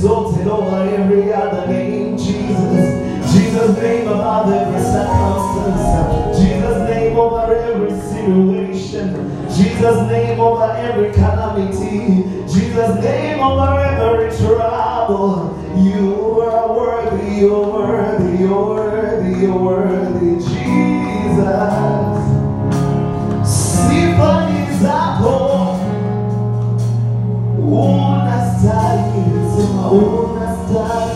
exalted over every other name, Jesus. Jesus' name above every circumstance. Jesus' name over every situation. Jesus' name over every calamity. Jesus' name over every trouble. You are worthy, you're worthy, you're worthy, you're worthy, Jesus. Sifa zako unastahili, todas